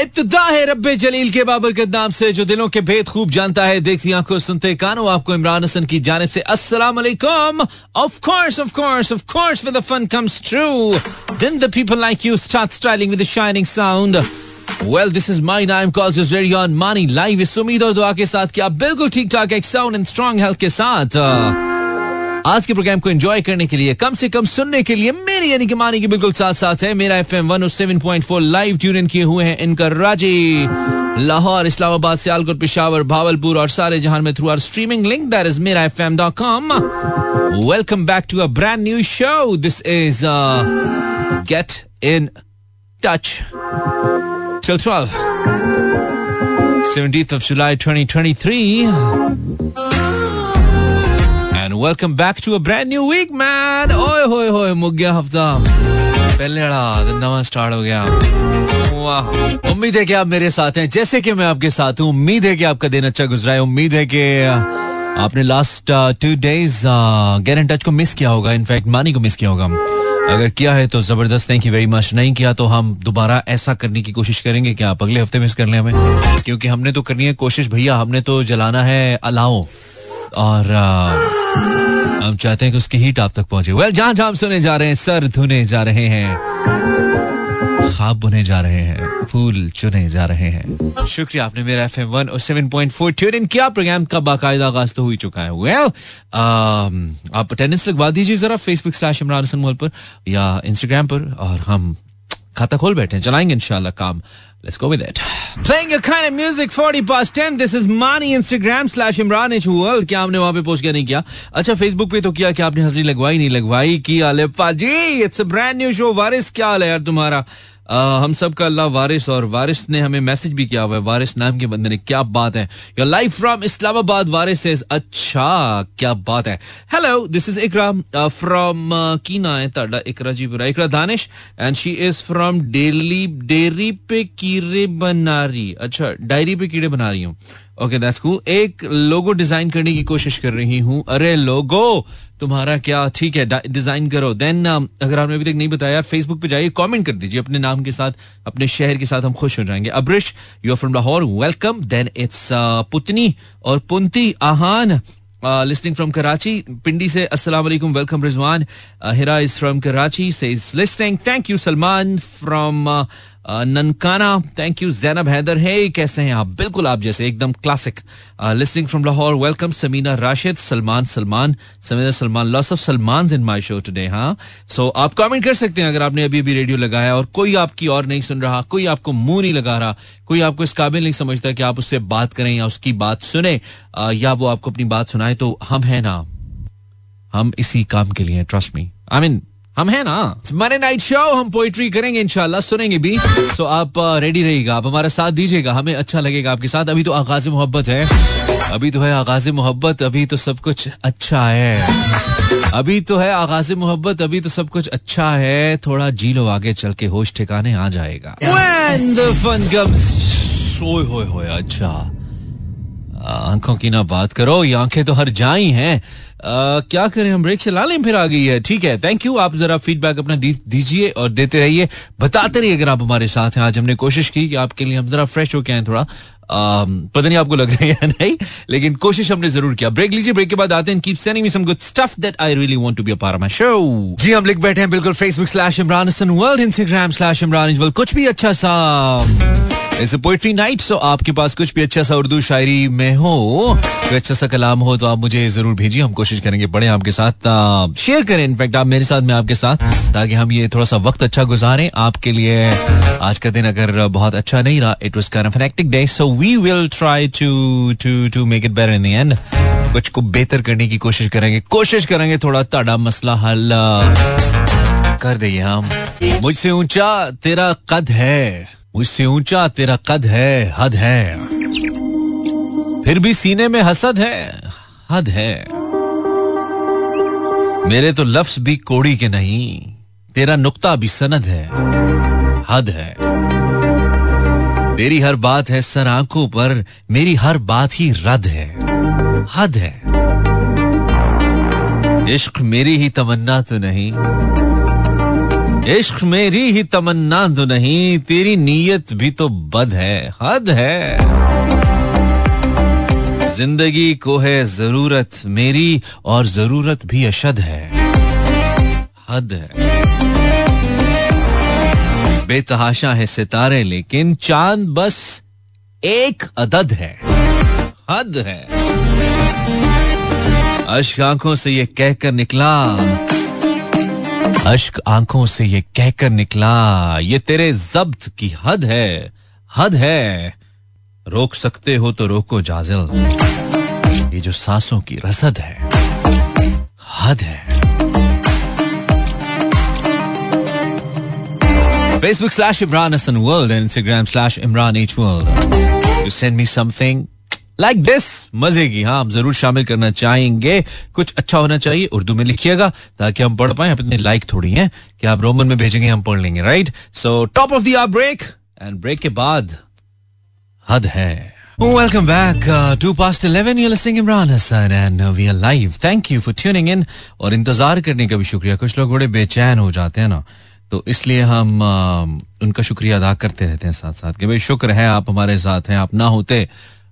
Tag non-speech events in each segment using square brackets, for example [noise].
इब्तदा है रब्बे जलील के बाबर के नाम से, जो दिलों के भेद खूब जानता है। देखती आँखों सुनते कानों, आपको इमरान हसन की जानब से अस्सलाम वालेकुम of course of course of course with fun comes true then the people like you start styling with shining sound well this is my name calls is very on money live इस उम्मीद और दुआ के साथ कि आप बिल्कुल ठीक ठाक एक साउंड एंड स्ट्रॉन्ग हेल्थ के साथ। आज के प्रोग्राम को एंजॉय करने के लिए, कम से कम सुनने के लिए मेरी यानी कि मानी की बिल्कुल साथ साथ है। मेरा F M one seven point four live tune in किए हुए हैं इनका राज़ी। लाहौर, इस्लामाबाद, सियालकोट, पिशावर, भावलपुर और सारे जहाँ में through our streaming link that is मेरा F M dot com welcome back to a brand new show this is get in touch till 12 17th of July 2023 welcome back to a brand new week, man. ओए होए होए मुक गया हफ़्ता पहले नवा start हो गया वाह उम्मीद है कि आप मेरे साथ हैं जैसे कि मैं आपके साथ हूँ उम्मीद है कि आपका दिन अच्छा गुजरा है उम्मीद है कि आपने last two days get in touch को मिस किया होगा इनफैक्ट मानी को मिस किया होगा अगर किया है तो ज़बरदस्त थैंक यू वेरी मच नहीं किया तो हम दोबारा ऐसा करने की कोशिश करेंगे कि आप अगले हफ़्ते मिस कर लें हमें क्योंकि हमने तो करनी है कोशिश भैया हमने तो जलाना है अलाओ और हम चाहते हैं कि उसकी हीट आप तक पहुँचे। वेल जहाँ जहाँ सुने जा रहे हैं सर धुने जा रहे हैं खाब बुने जा रहे हैं फूल चुने जा रहे हैं। शुक्रिया आपने मेरा एफ़ एम वन और seven point four tune in किया प्रोग्राम का बाकायदा आगाज़ तो हो ही चुका है? वेल well, आप अटेंडेंस लगवा दीजिए जरा फेसबुक स्लैश इमरान हसन मोल पर या इंस्टाग्राम पर और हम खाता खोल बैठे चलाएँगे इंशाल्लाह काम। Let's go with it. Playing your kind of music 40 past 10. This is Mani Instagram slash Imran H World. क्या आपने वहाँ पे पोस्ट किया नहीं किया अच्छा फेसबुक पे तो किया कि आपने हँसी लगवाई नहीं लगवाई की आले जी it's a brand new show Waris क्या हाल है यार तुम्हारा हम सब का अल्लाह वारिस और वारिस ने हमें मैसेज भी किया हुआ है। वारिस नाम के बंदे ने क्या बात है। Your life from Islamabad Waris से अच्छा क्या बात है। Hello this is Iqra from की है ताड़ा इकरा जी बुरा Iqra Danish and she is from daily डेरी पे कीड़े बना रही अच्छा डायरी पे कीड़े बना रही हूँ ओके दैट्स कूल एक लोगो डिज़ाइन करने की कोशिश कर रही हूँ। अरे लोगो तुम्हारा क्या? ठीक है डिज़ाइन करो। देन अगर आपने अभी तक नहीं बताया फेसबुक पे जाइए कमेंट कर दीजिए अपने नाम के साथ, अपने शहर के साथ हम खुश हो जाएँगे। Abrish you are from Lahore welcome then it's पुतनी और पुंती आहान लिस्टिंग फ्रॉम कराची पिंडी से अस्सलाम वालेकुम welcome Rizwan Hira is from Karachi से is listening thank you Salman from Nankana thank you Zainab Haider है कैसे हैं आप? बिल्कुल आप जैसे, एकदम classic listening from Lahore welcome Samina Rashid Salman Salman Samina Salman lots of Salman in my show today हाँ सो आप कमेंट कर सकते हैं अगर आपने अभी अभी रेडियो लगाया और कोई आपकी और नहीं सुन रहा, कोई आपको मुँह नहीं लगा रहा, कोई आपको इस काबिल नहीं समझता कि आप उससे बात करें या उसकी बात सुने या वो आपको अपनी बात सुनाए तो हम है ना, हम इसी काम के लिए ट्रस्ट मी आई मीन हम है ना? मने नाइट शो हम पोइट्री करेंगे इनशाला सुनेंगे भी। सो आप रेडी रहिएगा आप हमारा साथ दीजिएगा हमें अच्छा लगेगा आपके साथ। अभी तो आगाज़ मोहब्बत है। अभी तो है आगाज़ मोहब्बत अभी तो सब कुछ अच्छा है। अभी तो है आगाज़ मोहब्बत अभी तो सब कुछ अच्छा है। थोड़ा जी लो आगे चल के होश ठिकाने आ जाएगा। अच्छा। आँखों की ना बात करो ये आँखें तो हर जाई हैं। क्या करें, हम ब्रेक चला लें, फिर आ गई है। ठीक है थैंक यू आप जरा फीडबैक अपना दीजिए और देते रहिए। बताते रहिए अगर आप हमारे साथ हैं। आज हमने कोशिश की कि आपके लिए हम जरा फ्रेश होके आए थोड़ा। पता नहीं आपको लग रहा है या नहीं, लेकिन कोशिश हमने ज़रूर किया ब्रेक लीजिए ब्रेक के बाद आते हैं। Keep sending me some good stuff that I really want to be a part of my show जी, हम लिख बैठे हैं बिल्कुल वर्ल्ड इंस्टाग्राम स्लैश इमरान कुछ भी अच्छा सा। इट्स पोइट्री नाइट सो आपके पास कुछ भी अच्छा सा उर्दू शायरी में हो, कोई अच्छा सा कलाम हो तो आप मुझे ज़रूर भेजिए, हम कोशिश करेंगे पढ़े आपके साथ शेयर करें इनफैक्ट आप मेरे साथ, मैं आपके साथ, ताकि हम ये थोड़ा सा वक्त अच्छा गुजारें आपके लिए। आज का दिन अगर बहुत अच्छा नहीं रहा it was kind of day so we will try to to to make it better in the end कुछ को बेहतर करने की कोशिश करेंगे कोशिश करेंगे थोड़ा ताड़ा मसला हल कर देंगे हम। मुझसे ऊँचा तेरा कद है। मुझसे ऊँचा तेरा कद है, हद है। फिर भी सीने में हसद है, हद है। मेरे तो लफ्ज भी कोड़ी के नहीं, तेरा नुक्ता भी सनद है, हद है। तेरी हर बात है सर आँखों पर, मेरी हर बात ही रद है, हद है। इश्क मेरी ही तमन्ना तो नहीं इश्क मेरी ही तमन्ना तो नहीं, तेरी नीयत भी तो बद है, हद है। ज़िंदगी को है ज़रूरत मेरी, और ज़रूरत भी अशद है। हद है। बेतहाशा है सितारे, लेकिन चाँद बस एक अदद है। हद है। अश्क आँखों से ये कहकर निकला अश्क आँखों से ये कहकर निकला, ये तेरे जब्त की हद है हद है। रोक सकते हो तो रोको, जाजिल। ये जो सांसों की रसद है, हद है। Facebook slash Imran Hasan world and Instagram slash Imran H world you send me something like this मज़े की हाँ आप ज़रूर शामिल करना चाहेंगे कुछ अच्छा होना चाहिए उर्दू में लिखिएगा ताकि हम पढ़ पाए अपने लाइक थोड़ी हैं कि आप रोमन में भेजेंगे हम पढ़ लेंगे right so top of the break and break के बाद हद है Welcome back uh, to past 11. You're listening Imran Hassan and uh, we are live. Thank you for tuning in. और इंतज़ार करने का भी शुक्रिया कुछ लोग बड़े बेचैन हो जाते हैं ना तो इसलिए हम आ, उनका शुक्रिया अदा करते रहते हैं साथ साथ कि भाई शुक्र है आप हमारे साथ हैं आप ना होते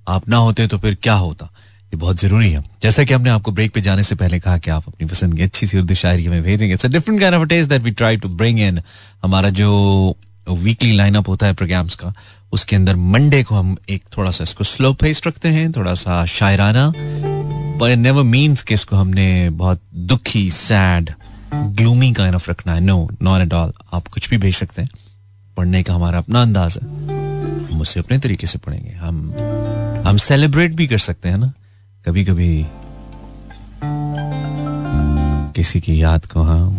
आप ना होते तो फिर क्या होता? ये बहुत ज़रूरी है। जैसा कि हमने आपको ब्रेक पे जाने से पहले कहा कि आप अपनी पसंद की अच्छी सी उर्दू शायरी हमें भेजेंगे। It's different kind of taste that we try to bring in हमारा जो वीकली लाइनअप होता है प्रोग्राम्स का, उसके अंदर मंडे को हम एक थोड़ा सा इसको स्लो पेस रखते हैं, थोड़ा सा शायराना। पर नेवर मीन्स कि इसको हमने बहुत दुखी सैड ग्लूमी काइंड ऑफ़ रखना है। नो नॉट एट ऑल आप कुछ भी भेज सकते हैं। पढ़ने का हमारा अपना अंदाज है। हम उसे अपने तरीके से पढ़ेंगे। हम हम सेलिब्रेट भी कर सकते हैं ना? कभी कभी किसी की याद को हम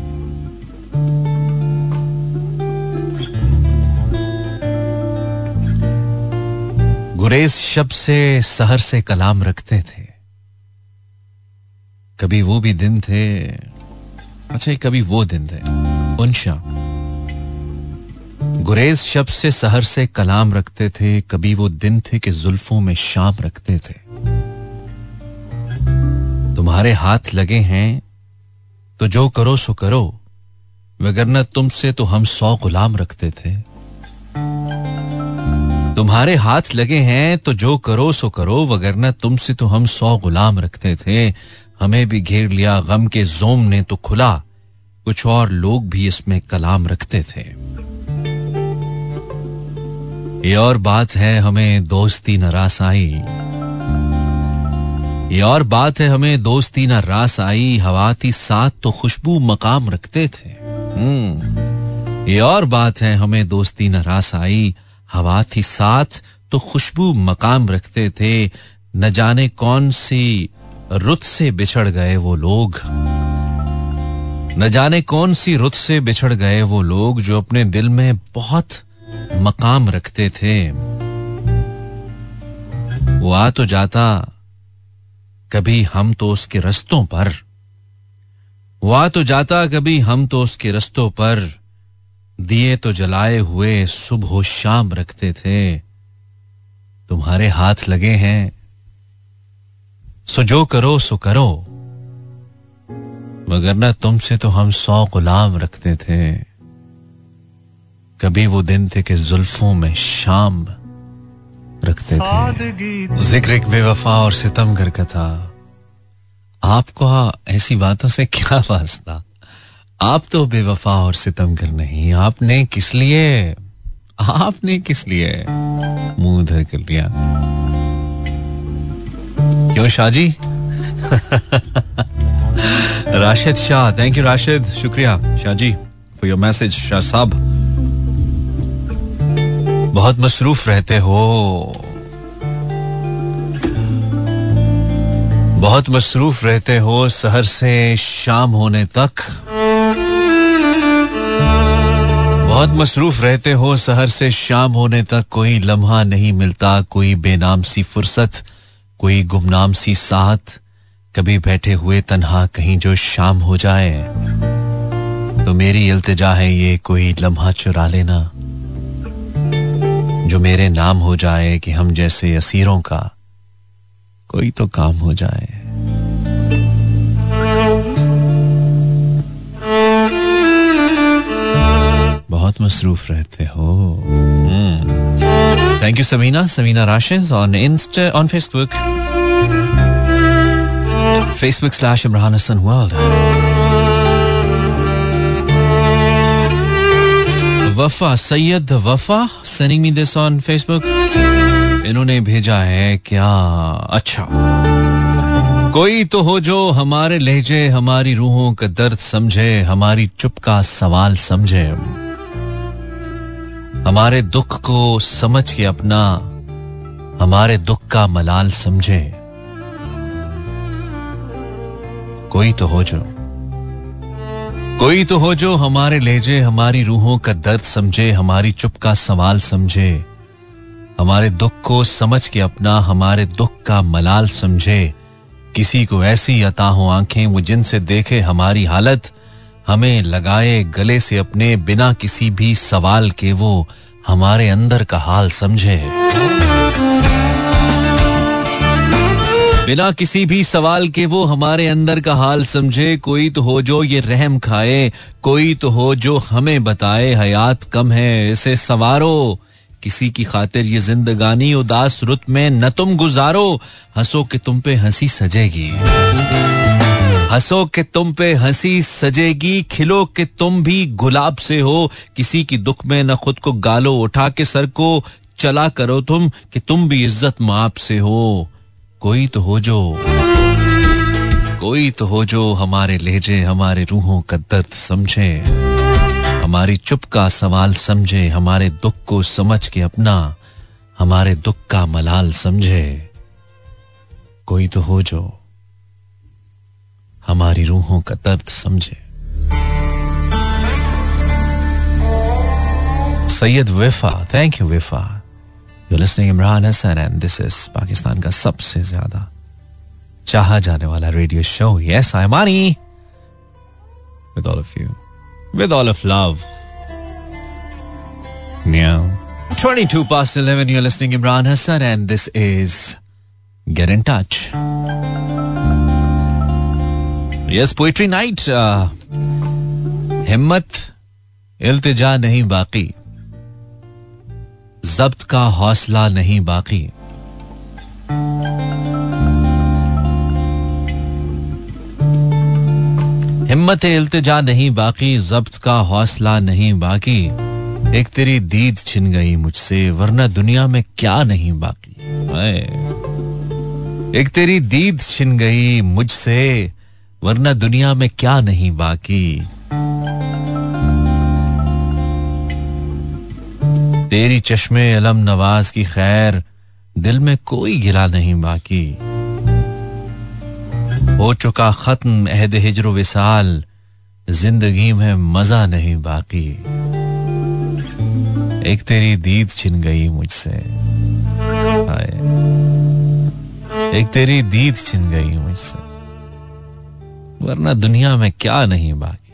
गुरेज शब्द से, सहर से कलाम रखते थे। कभी वो भी दिन थे अच्छा कभी वो दिन थे, उनशा। गुरेज शब्द से सहर से कलाम रखते थे, कभी वो दिन थे कि जुल्फों में शाम रखते थे। तुम्हारे हाथ लगे हैं तो जो करो सो करो, वगरना तुमसे तो हम सौ गुलाम रखते थे। तुम्हारे हाथ लगे हैं तो जो करो सो करो, वगरना तुमसे तो हम सौ गुलाम रखते थे। हमें भी घेर लिया, गम के जोम ने तो खुला, कुछ और लोग भी इसमें कलाम रखते थे। ये और बात है हमें दोस्ती न रास आई ये और बात है हमें दोस्ती न रास आई हवा थी साथ तो खुशबू मकाम रखते थे। हम्म। ये और बात है हमें दोस्ती न रास आई हवा थी साथ तो खुशबू मकाम रखते थे। न जाने कौन सी रुत से बिछड़ गए वो लोग। न जाने कौन सी रुत से बिछड़ गए वो लोग जो अपने दिल में बहुत मकाम रखते थे। वो आ तो जाता, कभी हम तो उसके रस्तों पर। वो आ तो जाता, कभी हम तो उसके रस्तों पर। दिए तो जलाए हुए सुबह शाम रखते थे। तुम्हारे हाथ लगे हैं। सो जो करो, सो करो। मगर ना तुमसे तो हम सौ गुलाम रखते थे। कभी वो दिन थे कि जुल्फों में शाम रखते थे। ज़िक्र एक बेवफा और सितमगर का था। आपको ऐसी बातों से क्या वास्ता? आप तो बेवफा और सितमगर नहीं। आपने किस लिए? आपने किस लिए मुँह धर कर लिया? क्यों शाहजी [laughs] राशिद शाह थैंक यू राशिद। शुक्रिया Shahji for your message Shah साहब। बहुत मसरूफ रहते हो। बहुत मसरूफ रहते हो शहर से शाम होने तक। बहुत मसरूफ रहते हो शहर से शाम होने तक। कोई लम्हा नहीं मिलता, कोई बेनाम सी फुर्सत, कोई गुमनाम सी साथ कभी बैठे हुए तन्हा कहीं जो शाम हो जाए। तो मेरी इल्तिजा है ये, कोई लम्हा चुरा लेना। जो मेरे नाम हो जाए कि हम जैसे असीरों का कोई तो काम हो जाए। बहुत मसरूफ रहते हो। Thank you Samina Samina Rashid on Insta on Facebook Facebook slash Imran Hasan world Wafa, Syed Wafa sending me this on Facebook इन्होंने भेजा है क्या? अच्छा। कोई तो हो जो हमारे लहजे, हमारी रूहों का दर्द समझे, हमारी चुप का सवाल समझे। हमारे दुख को समझ के अपना, हमारे दुख का मलाल समझे। कोई तो हो जो कोई तो हो जो हमारे लहजे हमारी रूहों का दर्द समझे, हमारी चुप का सवाल समझे। हमारे दुख को समझ के अपना, हमारे दुख का मलाल समझे। किसी को ऐसी अता हो आँखें, वो जिनसे देखे हमारी हालत, हमें लगाए गले से अपने बिना किसी भी सवाल के वो हमारे अंदर का हाल समझे। बिना किसी भी सवाल के वो हमारे अंदर का हाल समझे, कोई तो हो जो ये रहम खाए, कोई तो हो जो हमें बताए, हयात कम है इसे सवारो। किसी की खातिर ये जिंदगानी उदास रुत में न तुम गुजारो, हंसो कि तुम पे हँसी सजेगी। हंसो कि तुम पे हँसी सजेगी, खिलो कि तुम भी गुलाब से हो। किसी की दुख में न खुद को गालो उठा के सर को चला करो तुम, कि तुम भी इज़्ज़त माप से हो। कोई तो हो जो, कोई तो हो जो हमारे लहजे, हमारे रूहों का दर्द समझे, हमारी चुप का सवाल समझे, हमारे दुख को समझ के अपना, हमारे दुख का मलाल समझे। कोई तो हो जो हमारी रूहों का दर्द समझे। Syed Wafa thank you Wafa. You listening Imran Hasan and this is Pakistan का सबसे ज़्यादा चाहा जाने वाला रेडियो शो यस आई मानी with all of you with all of love. Meow. 22 past 11, you're listening Imran Hassan, and this is Get in Touch. Yes, Poetry Night. Uh, हिम्मत इल्तिजा नहीं बाकी जब्त का हौसला नहीं बाकी। हिम्मत इल्तजा नहीं बाकी, जब्त का हौसला नहीं बाकी। एक तेरी दीद छिन गई मुझसे, वरना दुनिया में क्या नहीं बाकी? एक तेरी दीद छिन गई मुझसे, वरना दुनिया में क्या नहीं बाकी? तेरी चश्मे अलम नवाज़ की खैर, दिल में कोई गिला नहीं बाकी। हो चुका खत्म अहद हिजर विसाल, ज़िंदगी में मज़ा नहीं बाकी। एक तेरी दीद छिन गई मुझसे। एक तेरी दीद छिन गई मुझसे। वरना दुनिया में क्या नहीं बाकी।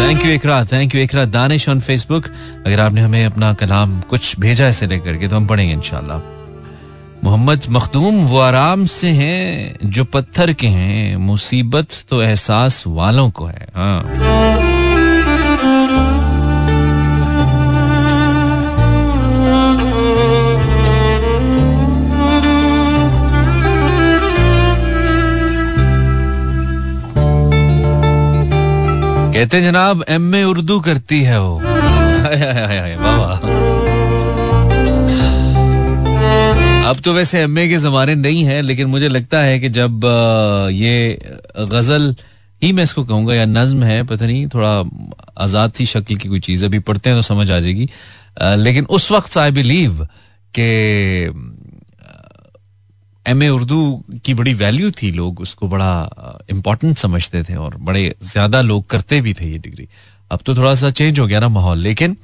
Thank you Iqra thank you Iqra Danish on Facebook अगर आपने हमें अपना कलाम कुछ भेजा ऐसे लेकर के तो हम पढ़ेंगे इनशाला मोहम्मद मखदूम, वो आराम से हैं, जो पत्थर के हैं, मुसीबत तो एहसास वालों को है। हाँ। कहते जनाब एम ए उर्दू करती है वो। बाबा अब तो वैसे एम ए के जमाने नहीं है, लेकिन मुझे लगता है कि जब ये गज़ल ही मैं इसको कहूँगा, या नज्म है, पता नहीं, थोड़ा आज़ाद सी शक्ल की कोई चीज़ अभी पढ़ते हैं तो समझ आ जाएगी। लेकिन उस वक्त आई बिलीव के एम ए उर्दू की बड़ी वैल्यू थी लोग, उसको बड़ा इम्पोर्टेंट समझते थे और बड़े ज़्यादा लोग करते भी थे ये डिग्री अब तो थोड़ा सा चेंज हो गया ना माहौल, लेकिन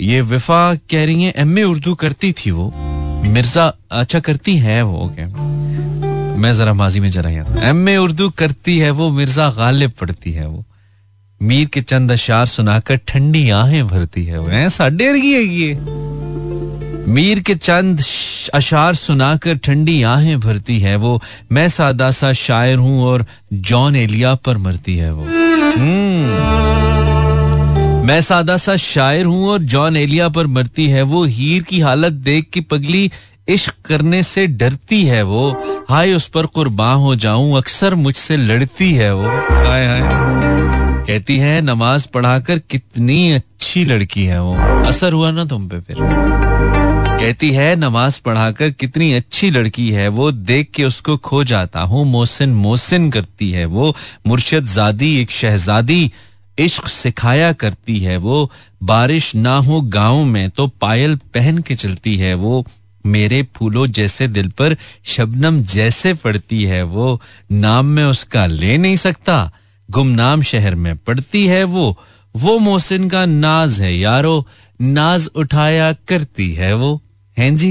ये विफा कह रही है एम ए उर्दू करती थी वो। मिर्ज़ा अच्छा करती है वो ओके मैं जरा माजी में जरा गया एम ए उर्दू करती है वो, मिर्ज़ा गालिब पढ़ती है वो। मीर के चंद अशार सुनाकर ठंडी आहें भरती है वो। ऐसा डेर है ये। मीर के चंद अशार सुनाकर ठंडी आहें भरती है वो। मैं सादा सा शायर हूँ और जॉन एलिया पर मरती है वो। मैं सादा सा शायर हूँ और जॉन एलिया पर मरती है वो। हीर की हालत देख के पगली इश्क करने से डरती है वो। हाय, उस पर कुर्बान हो जाऊँ, अक्सर मुझसे लड़ती है वो। हाय हाय। कहती है, नमाज़ पढ़ाकर कितनी अच्छी लड़की है वो। असर हुआ ना तुम पे फिर। कहती है, नमाज़ पढ़ाकर कितनी अच्छी लड़की है, वो देख के उसको खो जाता हूँ, मोहसिन मोहसिन करती है वो, मुर्शद जादी, एक शहजादी, इश्क सिखाया करती है वो, बारिश ना हो गाँव में तो पायल पहन के चलती है वो, मेरे फूलों जैसे दिल पर शबनम जैसे पड़ती है वो, नाम में उसका ले नहीं सकता, गुमनाम शहर में पड़ती है वो वो मोहसिन का नाज है यारो, नाज उठाया करती है वो। हैं जी?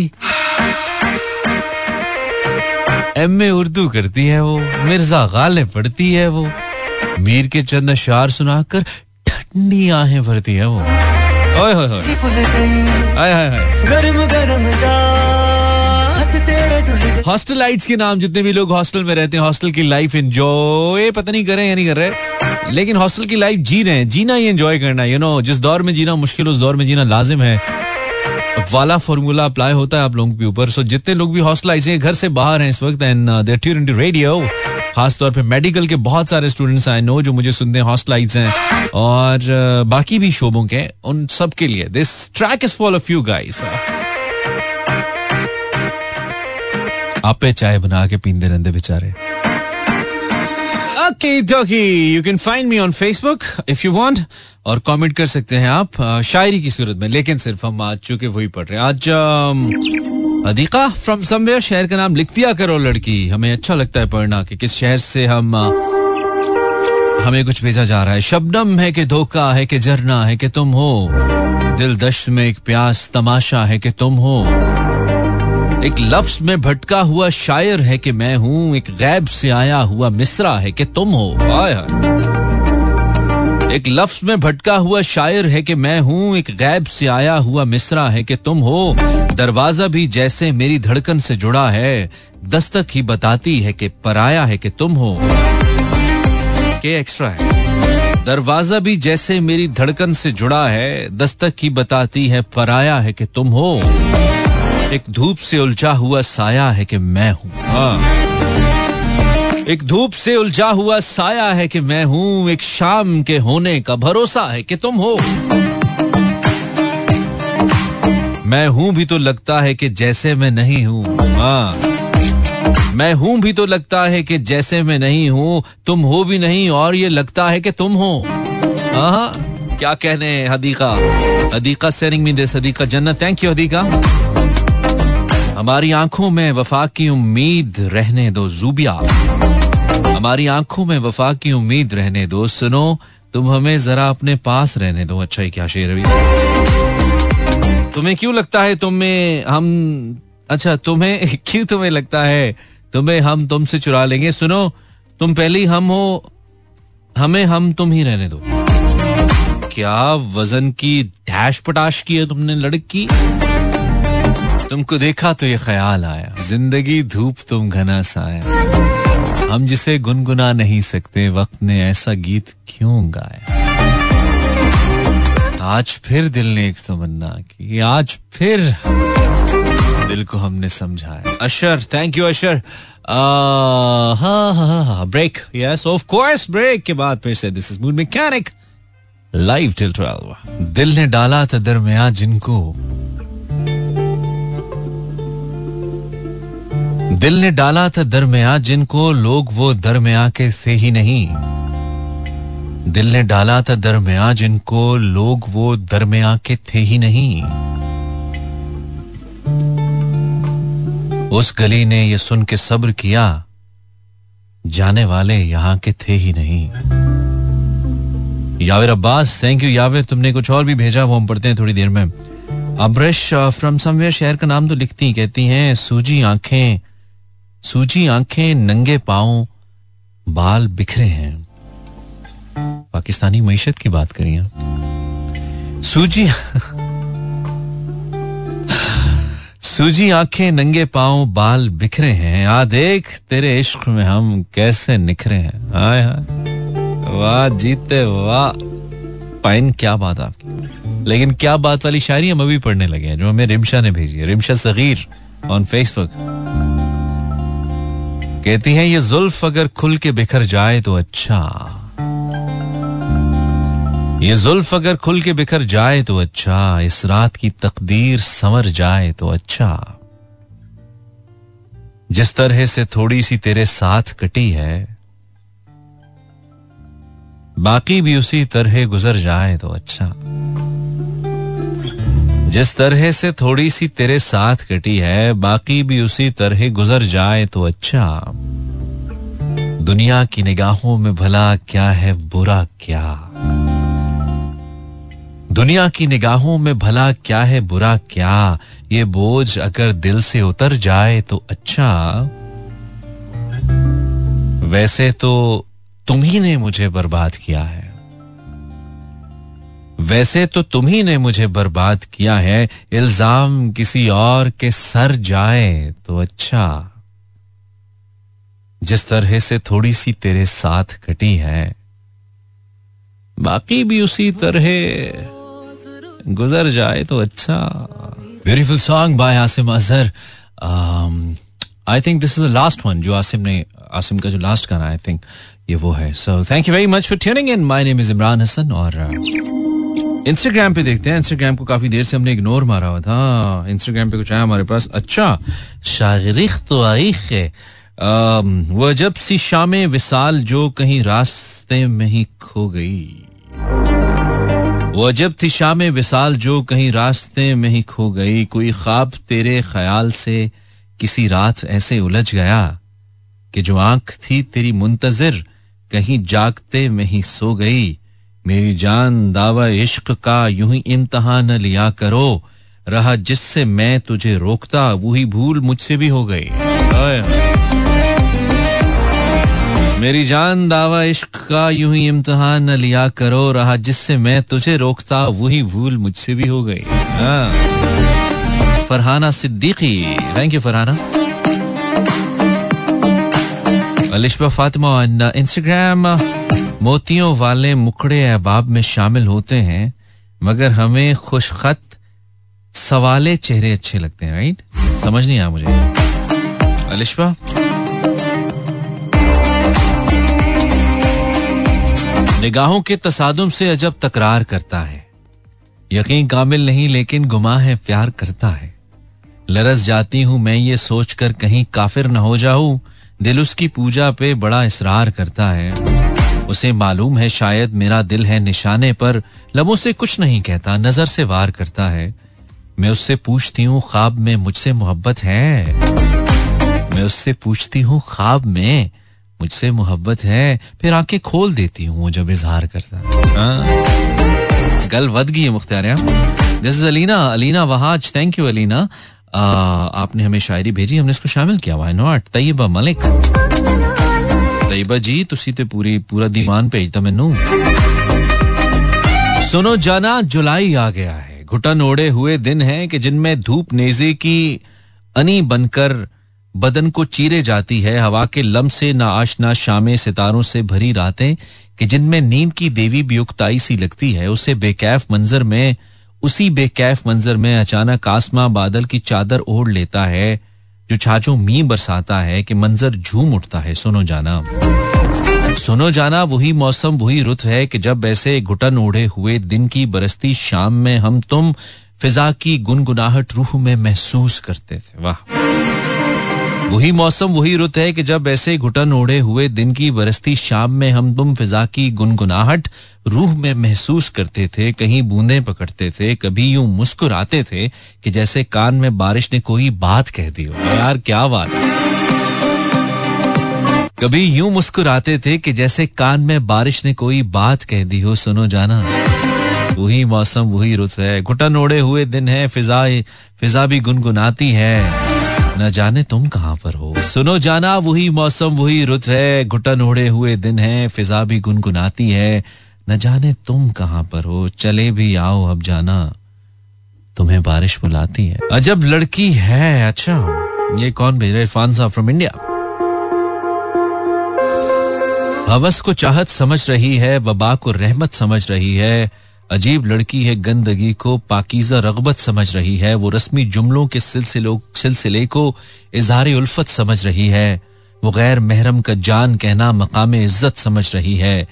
एम ए उर्दू करती है वो मिर्ज़ा गाले पढ़ती है वो मीर के चंद अशार सुनाकर ठंडी आहें भरती है वो। ओए होए होए हाय हाय हाय गरम गरम जात तेरे हॉस्टलाइट्स के नाम जितने भी लोग हॉस्टल में रहते हैं हॉस्टल की लाइफ एंजॉय पता नहीं कर रहे हैं या नहीं कर रहे लेकिन हॉस्टल की लाइफ जी रहे हैं। जीना ही एंजॉय करना यू नो जिस दौर में जीना मुश्किल उस दौर में जीना लाजिम है। वाला फॉर्मूला अप्लाई होता है आप लोगों के ऊपर। सो जितने लोग भी हॉस्टलाइज हैं घर से बाहर हैं इस वक्त एंड ट्यून टू रेडियो खासतौर पे मेडिकल के बहुत सारे स्टूडेंट्स आई नो जो मुझे सुनते हैं हॉस्टलाइज हैं। और uh, बाकी भी शोबों के उन सब के लिए। This track is for of you guys आपे चाय बना के पींदे रहते बेचारे। Okay you can find me on Facebook if you want और कमेंट कर सकते हैं आप शायरी की सूरत में, लेकिन सिर्फ़ हम आज चूँकि वही पढ़ रहे हैं। आज अदीका फ्रॉम समवेयर शहर का नाम लिख दिया करो लड़की। हमें अच्छा लगता है पढ़ना कि किस शहर से हम हमें कुछ भेजा जा रहा है। शबनम है कि धोखा है कि झरना है कि तुम हो। दिल दश्त में एक प्यास तमाशा है कि तुम हो। एक लफ्ज में भटका हुआ शायर है कि मैं हूँ, एक गैब से आया हुआ मिसरा है कि तुम हो। हाय एक लफ्ज में भटका हुआ शायर है कि मैं हूँ, एक गैब से आया हुआ मिसरा है कि तुम हो। दरवाज़ा भी जैसे मेरी धड़कन से जुड़ा है, दस्तक ही बताती है कि पराया है कि तुम हो। के एक्स्ट्रा है? दरवाज़ा भी जैसे मेरी धड़कन से जुड़ा है, दस्तक ही बताती है पराया है कि तुम हो। एक धूप से उलझा हुआ साया है कि मैं हूँ। हाँ। एक धूप से उलझा हुआ साया है कि मैं हूँ। एक शाम के होने का भरोसा है कि तुम हो। मैं हूँ भी तो लगता है कि जैसे मैं नहीं हूँ। हाँ। मैं हूँ भी तो लगता है कि जैसे मैं नहीं हूँ। तुम हो भी नहीं और ये लगता है कि तुम हो। हाँ क्या कहने Hadika? Hadika sharing me this Hadiqa Jannat. Thank you Hadiqa. हमारी आँखों में वफा की उम्मीद रहने दो, जूबिया। हमारी आँखों में वफा की उम्मीद रहने दो, सुनो, तुम हमें जरा अपने पास रहने दो। अच्छा ही क्या शेर अभी? तुम्हें क्यों लगता है तुम्हें हम अच्छा तुम्हें [laughs] क्यों तुम्हें लगता है तुम्हें हम तुमसे चुरा लेंगे? सुनो, तुम पहले हम हो, हमें हम तुम ही रहने दो। क्या वज़न की डैश पटाश की है तुमने लड़की? तुमको देखा तो ये ख्याल आया। ज़िंदगी धूप तुम घना साया। हम जिसे गुनगुना नहीं सकते, वक्त ने ऐसा गीत क्यों गाया? आज फिर दिल ने एक तमन्ना की, आज फिर दिल को हमने समझाया। Ashar thank you Ashar. Break yes of course break के बाद फिर से this is mood mechanic live till twelve दिल ने डाला था दरमिया जिनको दिल ने डाला था दरमिया, जिनको लोग वो दरमिया के थे ही नहीं। दिल ने डाला था दरमिया, जिनको लोग वो दरमिया के थे ही नहीं। उस गली ने ये सुन के सब्र किया, जाने वाले यहाँ के थे ही नहीं। याविर अब्बास थैंक यू याविर, तुमने कुछ और भी भेजा, वो हम पढ़ते हैं थोड़ी देर में। अब्रश फ्रॉम समवेयर शहर का नाम तो लिखती कहती हैं, सूजी आँखें सूजी आँखें, नंगे पाँव, बाल बिखरे हैं। पाकिस्तानी मीशत की बात करिए सूजी [laughs] सूजी आँखें, नंगे पाँव, बाल बिखरे हैं। आ देख तेरे इश्क में हम कैसे निखरे हैं। हाय। वाह, जीते वाह। पाइन, क्या बात आपकी। लेकिन क्या बात वाली शायरी हम अभी पढ़ने लगे हैं, जो हमें रिमशा ने भेजी है। रिमशा सगीर ऑन फेसबुक कहती हैं, ये जुल्फ अगर खुल के बिखर जाए तो अच्छा। ये जुल्फ अगर खुल के बिखर जाए तो अच्छा। इस रात की तकदीर संवर जाए तो अच्छा। जिस तरह से थोड़ी सी तेरे साथ कटी है, बाकी भी उसी तरह गुजर जाए तो अच्छा। जिस तरह से थोड़ी सी तेरे साथ कटी है, बाकी भी उसी तरह गुजर जाए तो अच्छा। दुनिया की निगाहों में भला क्या है, बुरा क्या? दुनिया की निगाहों में भला क्या है, बुरा क्या? ये बोझ अगर दिल से उतर जाए तो अच्छा। वैसे तो तुम ही ने मुझे बर्बाद किया है। वैसे तो तुम ही ने मुझे बर्बाद किया है। इल्ज़ाम किसी और के सर जाए तो अच्छा। जिस तरह से थोड़ी सी तेरे साथ कटी है, बाकी भी उसी तरह गुजर जाए तो अच्छा। Beautiful song by Asim Azhar I think this is the last one जो आसिम ने आसिम का जो लास्ट गाना आई थिंक ये वो है। So thank you very much for tuning in my name is Imran Hasan और इंस्टाग्राम पे देखते हैं। इंस्टाग्राम को काफ़ी देर से हमने इग्नोर मारा हुआ था। इंस्टाग्राम पे कुछ आया हमारे पास। अच्छा शागिरिख तो आईख है वह जब सी शाम विसाल जो कहीं रास्ते में ही खो गई। वो जब थी शाम विसाल जो कहीं रास्ते में ही खो गई, कोई ख्वाब तेरे ख्याल से किसी रात ऐसे उलझ गया कि जो आँख थी तेरी मुंतजर, कहीं जागते में ही सो गई। मेरी जान दावा इश्क का यूँ ही इम्तहान लिया करो। रहा जिससे मैं तुझे रोकता, वही भूल मुझसे भी हो गई। मेरी जान दावा इश्क का यूँ ही इम्तहान लिया करो। रहा जिससे मैं तुझे रोकता, वही भूल मुझसे भी हो गई। हाँ। Farhana Siddiqui. Thank you Farhana. Alishba Fatima Instagram मोतियों वाले मुकड़े अहबाब में शामिल होते हैं, मगर हमें खुशखत, सवाले चेहरे अच्छे लगते हैं राइट समझ नहीं आया मुझे। अलिशबा निगाहों के तसादुम से अजब तकरार करता है। यकीन कामिल नहीं, लेकिन गुमा है, प्यार करता है। लरस जाती हूँ, मैं ये सोचकर कहीं काफिर न हो जाऊँ। दिल उसकी पूजा पे बड़ा इसरार करता है। उसे मालूम है, शायद मेरा दिल है निशाने पर। लबों से कुछ नहीं कहता, नज़र से वार करता है। मैं उससे पूछती हूँ, ख्वाब में मुझसे मोहब्बत है? मैं उससे पूछती हूँ, ख्वाब में मुझसे मोहब्बत है? फिर आँखें खोल देती हूँ जब इजहार करता हाँ। गल वद गई है, Mukhtar this is Alina Alina Wahaj thank you Alina आपने हमें शायरी भेजी, हमने इसको शामिल किया। Why not Tayyaba Malik. Taiba ji तुसी ते पूरी पूरा दीवान भेजता मैनू सुनो जाना जुलाई आ गया है घुटन ओढ़े हुए दिन है कि जिनमें धूप नेजे की अनी बनकर बदन को चीरे जाती है हवा के लम से ना आशना शामें सितारों से भरी रातें कि जिनमें नींद की देवी भी उकताई सी लगती है उसे बेकैफ मंजर में उसी बेकैफ मंजर में अचानक आसमां बादल की चादर ओढ़ लेता है जो छाछो मी बरसाता है कि मंजर झूम उठता है, सुनो जाना। सुनो जाना, वही मौसम, वही रुत है कि जब ऐसे घुटन ओढ़े हुए दिन की बरसती शाम में हम तुम फिजा की गुनगुनाहट रूह में महसूस करते थे। वाह। वही मौसम, वही रुत है कि जब ऐसे घुटन ओढ़े हुए दिन की बरसती शाम में हम तुम फिजा की गुनगुनाहट रूह में महसूस करते थे, कहीं बूंदे पकड़ते थे, कभी यूँ मुस्कुराते थे कि जैसे कान में बारिश ने कोई बात कह दी हो। यार, क्या बात कभी यूँ मुस्कुराते थे कि जैसे कान में बारिश ने कोई बात कह दी हो, सुनो जाना। वही मौसम, वही रुत है। घुटन ओढ़े हुए दिन है फिजा फिजा भी गुनगुनाती है। न जाने तुम कहाँ पर हो। सुनो जाना, वही मौसम, वही रुत है। घुटन ओढ़े हुए दिन है, फिजा भी गुनगुनाती है। न जाने तुम कहाँ पर हो। चले भी आओ अब जाना। तुम्हें बारिश बुलाती है। अजब लड़की है अच्छा। ये कौन भेज रहे इरफान साहब फ्रॉम इंडिया हवस को चाहत समझ रही है, वबा को रहमत समझ रही है। अजीब लड़की है गंदगी को पाकिजा रगबत समझ रही है। वो रस्मी जुमलों के सिलसिलों को इजहार उल्फत समझ रही है। वो गैर महरम का जान कहना मकाम इज़्ज़त समझ रही है।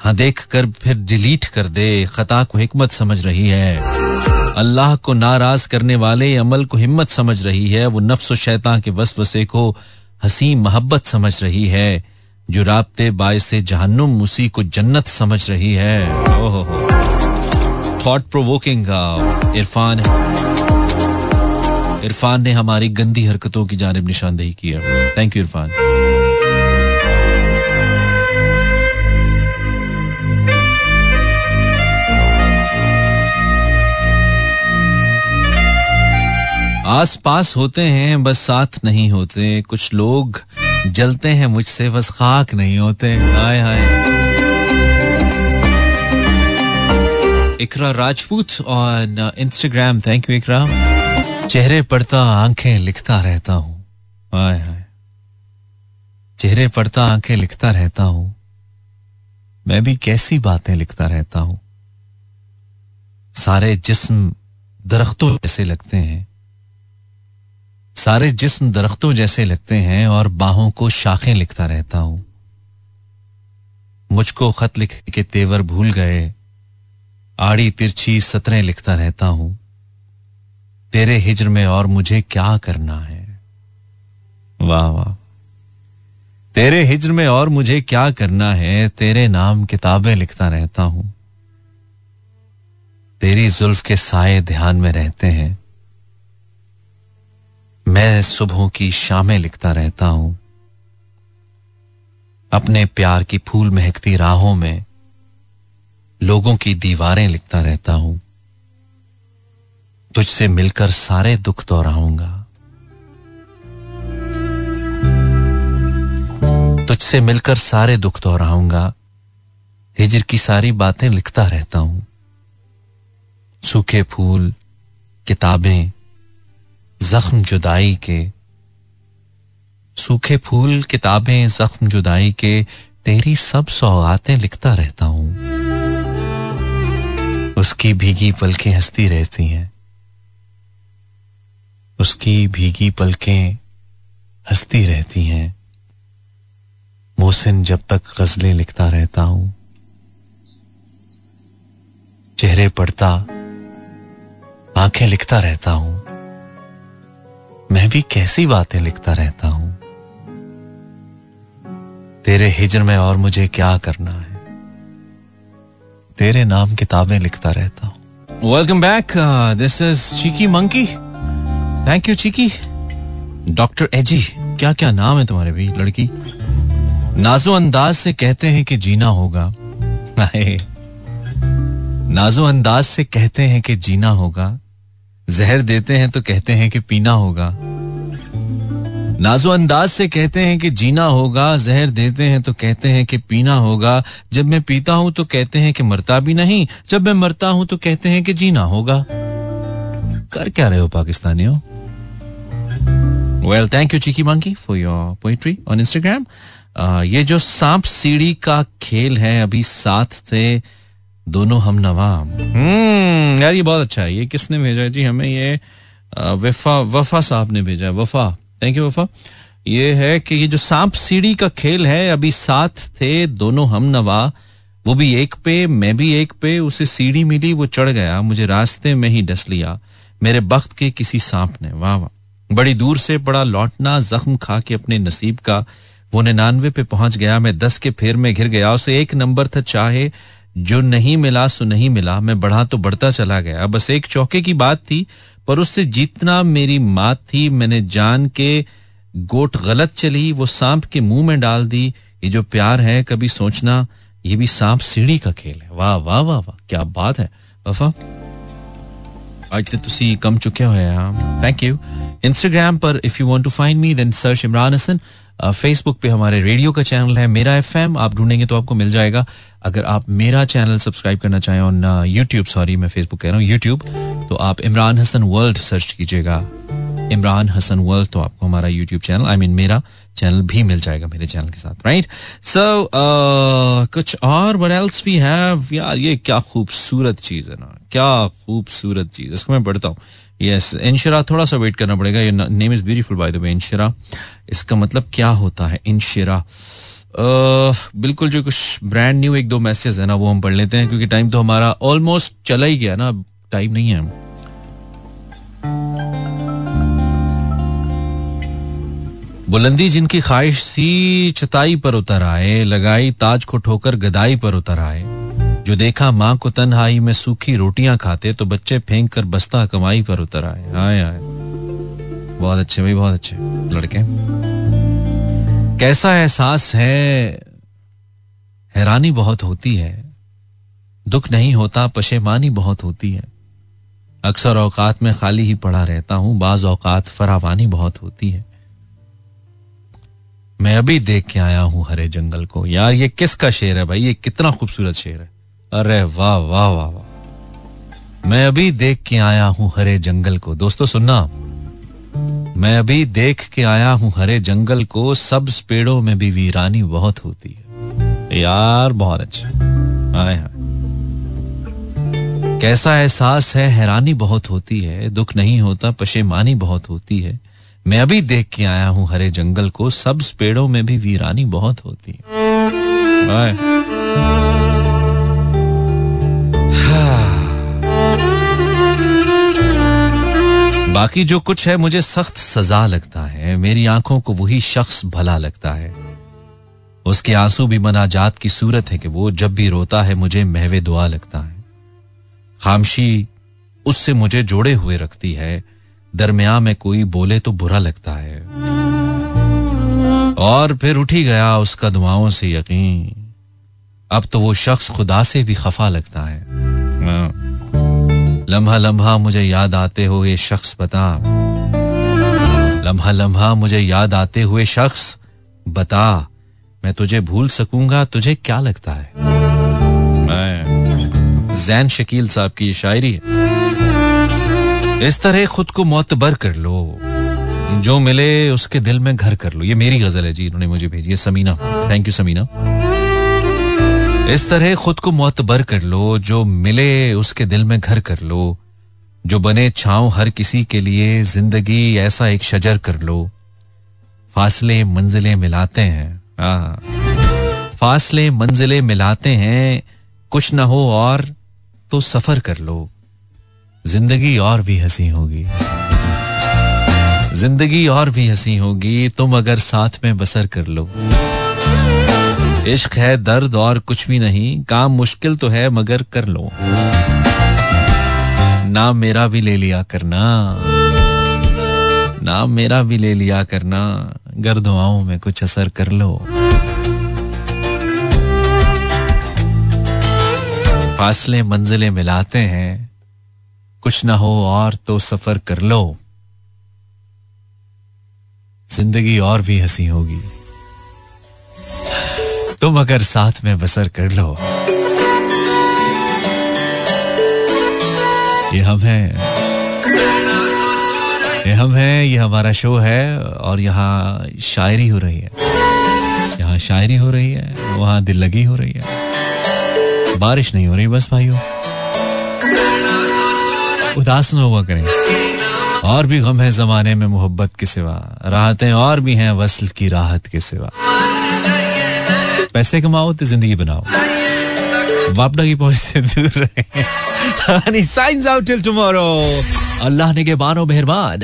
हाँ देख कर फिर डिलीट कर दे। खता को हिकमत समझ रही है। अल्लाह को नाराज़ करने वाले अमल को हिम्मत समझ रही है। वो नफ्स शैतान के वसवसे को हसी मोहब्बत समझ रही है। जो राबते बायस जहन्नुम उसी को जन्नत समझ रही है। थॉट प्रोवोकिंग इरफान इरफान ने हमारी गंदी हरकतों की जानब निशानदेही की है। Thank you Irfan. आस पास होते हैं, बस साथ नहीं होते। कुछ लोग जलते हैं मुझसे, बस खाक नहीं होते। हाय हाय। Iqra Rajput on Instagram thank you Iqra. चेहरे पड़ता आँखें लिखता रहता हूँ। हाय हाय। चेहरे पड़ता आँखें लिखता रहता हूँ। मैं भी कैसी बातें लिखता रहता हूँ। सारे जिस्म दरख्तों जैसे लगते हैं। सारे जिस्म दरख्तों जैसे लगते हैं और बाहों को शाखें लिखता रहता हूँ। मुझको खत लिख के तेवर भूल गए, आड़ी तिरछी सतरें लिखता रहता हूँ। तेरे हिजर में और मुझे क्या करना है? वाह वाह। तेरे हिजर में और मुझे क्या करना है? तेरे नाम किताबें लिखता रहता हूँ। तेरी जुल्फ के साए ध्यान में रहते हैं। मैं सुबहों की शामें लिखता रहता हूँ। अपने प्यार की फूल महकती राहों में लोगों की दीवारें लिखता रहता हूँ। तुझसे मिलकर सारे दुख दोहराऊँगा। तुझसे मिलकर सारे दुख दोहराऊँगा। हिजर की सारी बातें लिखता रहता हूँ। सूखे फूल, किताबें जख्म जुदाई के। सूखे फूल किताबें जख्म जुदाई के। तेरी सब सौगातें लिखता रहता हूँ। उसकी भीगी पलकें हंसती रहती हैं। उसकी भीगी पलकें हंसती रहती हैं। मोहसिन जब तक गजलें लिखता रहता हूँ। चेहरे पड़ता, आँखें लिखता रहता हूँ। मैं भी कैसी बातें लिखता रहता हूँ? तेरे हिजर में और मुझे क्या करना है? तेरे नाम किताबें लिखता रहता हूँ। Welcome back this is cheeky monkey thank you cheeky doctor एजी क्या क्या नाम है तुम्हारे भी लड़की? नाजो अंदाज से कहते हैं कि जीना होगा। [laughs] नाजो अंदाज से कहते हैं कि जीना होगा। जहर देते हैं तो कहते हैं कि पीना होगा। नाजो अंदाज से कहते हैं कि जीना होगा, जहर देते हैं तो कहते हैं कि पीना होगा। जब मैं पीता हूँ तो कहते हैं कि मरता भी नहीं, जब मैं मरता हूँ तो कहते हैं कि जीना होगा। कर क्या रहे हो पाकिस्तानियों? Well thank you cheeky monkey for your poetry on Instagram ये जो सांप सीढ़ी का खेल है, अभी साथ थे दोनों हम नवा हम्म यार ये बहुत अच्छा है। ये किसने भेजा जी, हमें ये वफा वफा साहब ने भेजा वफा। थैंक यू वफा। ये है कि ये जो सांप सीढ़ी का खेल है, अभी साथ थे दोनों हम नवा। वो भी एक पे, मैं भी एक पे, उसे सीढ़ी मिली, वो चढ़ गया। मुझे रास्ते में ही डस लिया। मेरे बख्त के किसी सांप ने। वाह वाह। बड़ी दूर से बड़ा लौटना, जख्म खा के अपने नसीब का, वो निन्यानवे पे पहुँच गया। मैं दस के फेर में घिर गया। उसे एक नंबर था चाहे जो नहीं मिला, सो नहीं मिला। मैं बढ़ा तो बढ़ता चला गया। बस एक चौके की बात थी, पर उससे जीतना मेरी मात थी, मैंने जान के गोट गलत चली, वो सांप के मुँह में डाल दी। ये जो प्यार है, कभी सोचना, ये भी सांप सीढ़ी का खेल है। वाह वाह वाह वाह, क्या बात है। वफा। आज तो तुसी कम चुके हो थैंक यू इंस्टाग्राम पर if you want to find me then search Imran Hasan Facebook पे हमारे रेडियो का चैनल है मेरा एफएम आप ढूंढेंगे तो आपको मिल जाएगा। अगर आप मेरा चैनल सब्सक्राइब करना चाहें ऑन यूट्यूब सॉरी मैं फेसबुक कह रहा हूँ यूट्यूब तो आप इमरान हसन वर्ल्ड सर्च कीजिएगा। इमरान हसन वर्ल्ड तो आपको हमारा यूट्यूब चैनल आई मीन मेरा चैनल भी मिल जाएगा मेरे चैनल के साथ राइट सो कुछ और वर एल्स वी हैव यार, ये क्या खूबसूरत चीज़ है ना, क्या खूबसूरत चीज़ इसको मैं पढ़ता हूँ। यस इंशरा थोड़ा सा वेट करना पड़ेगा। ये name is beautiful by the way Inshra इसका मतलब क्या होता है इंशरा बिल्कुल जो कुछ ब्रांड न्यू एक दो मैसेज है ना, वो हम पढ़ लेते हैं, क्योंकि टाइम तो हमारा ऑलमोस्ट चला ही गया ना टाइम नहीं है। बुलंदी जिनकी ख्वाहिश थी चताई पर उतर आए, लगाई ताज को ठोकर गदाई पर उतर आए। जो देखा माँ को तन्हाई में सूखी रोटियाँ खाते तो बच्चे फेंक कर बस्ता कमाई पर उतर आए। आए आए। बहुत अच्छे भाई, बहुत अच्छे लड़के। कैसा एहसास है? हैरानी बहुत होती है। दुख नहीं होता, पशेमानी बहुत होती है। अक्सर औकात में खाली ही पड़ा रहता हूँ, बाज औकात फरावानी बहुत होती है। मैं अभी देख के आया हूँ हरे जंगल को। यार, ये किसका शेर है भाई? ये कितना खूबसूरत शेर है। अरे वाह वाह वाह वाह। मैं अभी देख के आया हूँ हरे जंगल को। दोस्तों, सुनना। मैं अभी देख के आया हूँ हरे जंगल को। सब पेड़ों में भी वीरानी बहुत होती है। यार, बहुत अच्छा। हाय हाय कैसा एहसास है? हैरानी बहुत होती है। दुख नहीं होता, पशेमानी बहुत होती है। मैं अभी देख के आया हूँ हरे जंगल को। सब पेड़ों में भी वीरानी बहुत होती है। बाकी जो कुछ है, मुझे सख्त सजा लगता है। मेरी आँखों को वही शख्स भला लगता है। उसके आँसू भी मनाजात की सूरत है कि वो जब भी रोता है, मुझे महवे दुआ लगता है। खामशी उससे मुझे जोड़े हुए रखती है। दरमिया में कोई बोले तो बुरा लगता है। और फिर उठी गया उसका दुआओं से यकीन। अब तो वो शख्स खुदा से भी खफा लगता है। लम्हा लम्हा मुझे याद आते हुए शख्स बता। लम्हा लम्हा मुझे याद आते हुए शख्स बता। मैं तुझे भूल सकूँगा, तुझे क्या लगता है? मैं जैन शकील साहब की शायरी है। इस तरह खुद को मोतबर कर लो। जो मिले उसके दिल में घर कर लो। ये मेरी गज़ल है जी, इन्होंने मुझे भेजी है, समीना। Thank you Samina. इस तरह खुद को मोतबर कर लो, जो मिले उसके दिल में घर कर लो, जो बने छाव हर किसी के लिए ज़िंदगी ऐसा एक शजर कर लो। फासले मंजिलें मिलाते हैं। फासले मंजिले मिलाते हैं, कुछ ना हो और तो सफ़र कर लो। ज़िंदगी और भी हँसी होगी। ज़िंदगी और भी हँसी होगी, तुम अगर साथ में बसर कर लो। इश्क है, दर्द और कुछ भी नहीं। काम मुश्किल तो है, मगर कर लो। नाम मेरा भी ले लिया करना। नाम मेरा भी ले लिया करना। गर दुआओं में कुछ असर कर लो। फासले मंजिलें मिलाते हैं। कुछ ना हो और तो सफ़र कर लो। ज़िंदगी और भी हँसी होगी। तुम अगर साथ में बसर कर लो, ये हम हैं। ये हम हैं, ये हमारा शो है और यहाँ शायरी हो रही है। यहाँ शायरी हो रही है, वहाँ दिल लगी हो रही है। बारिश नहीं हो रही बस भाइयों। उदास न हुआ करें। और भी गम है जमाने में मोहब्बत के सिवा। राहतें और भी हैं वसल की राहत के सिवा। पैसे कमाओ तो ज़िंदगी बनाओ। वापडा की पहुँच से दूर रहे। [laughs] अल्लाह ने के बानो मेहरबान।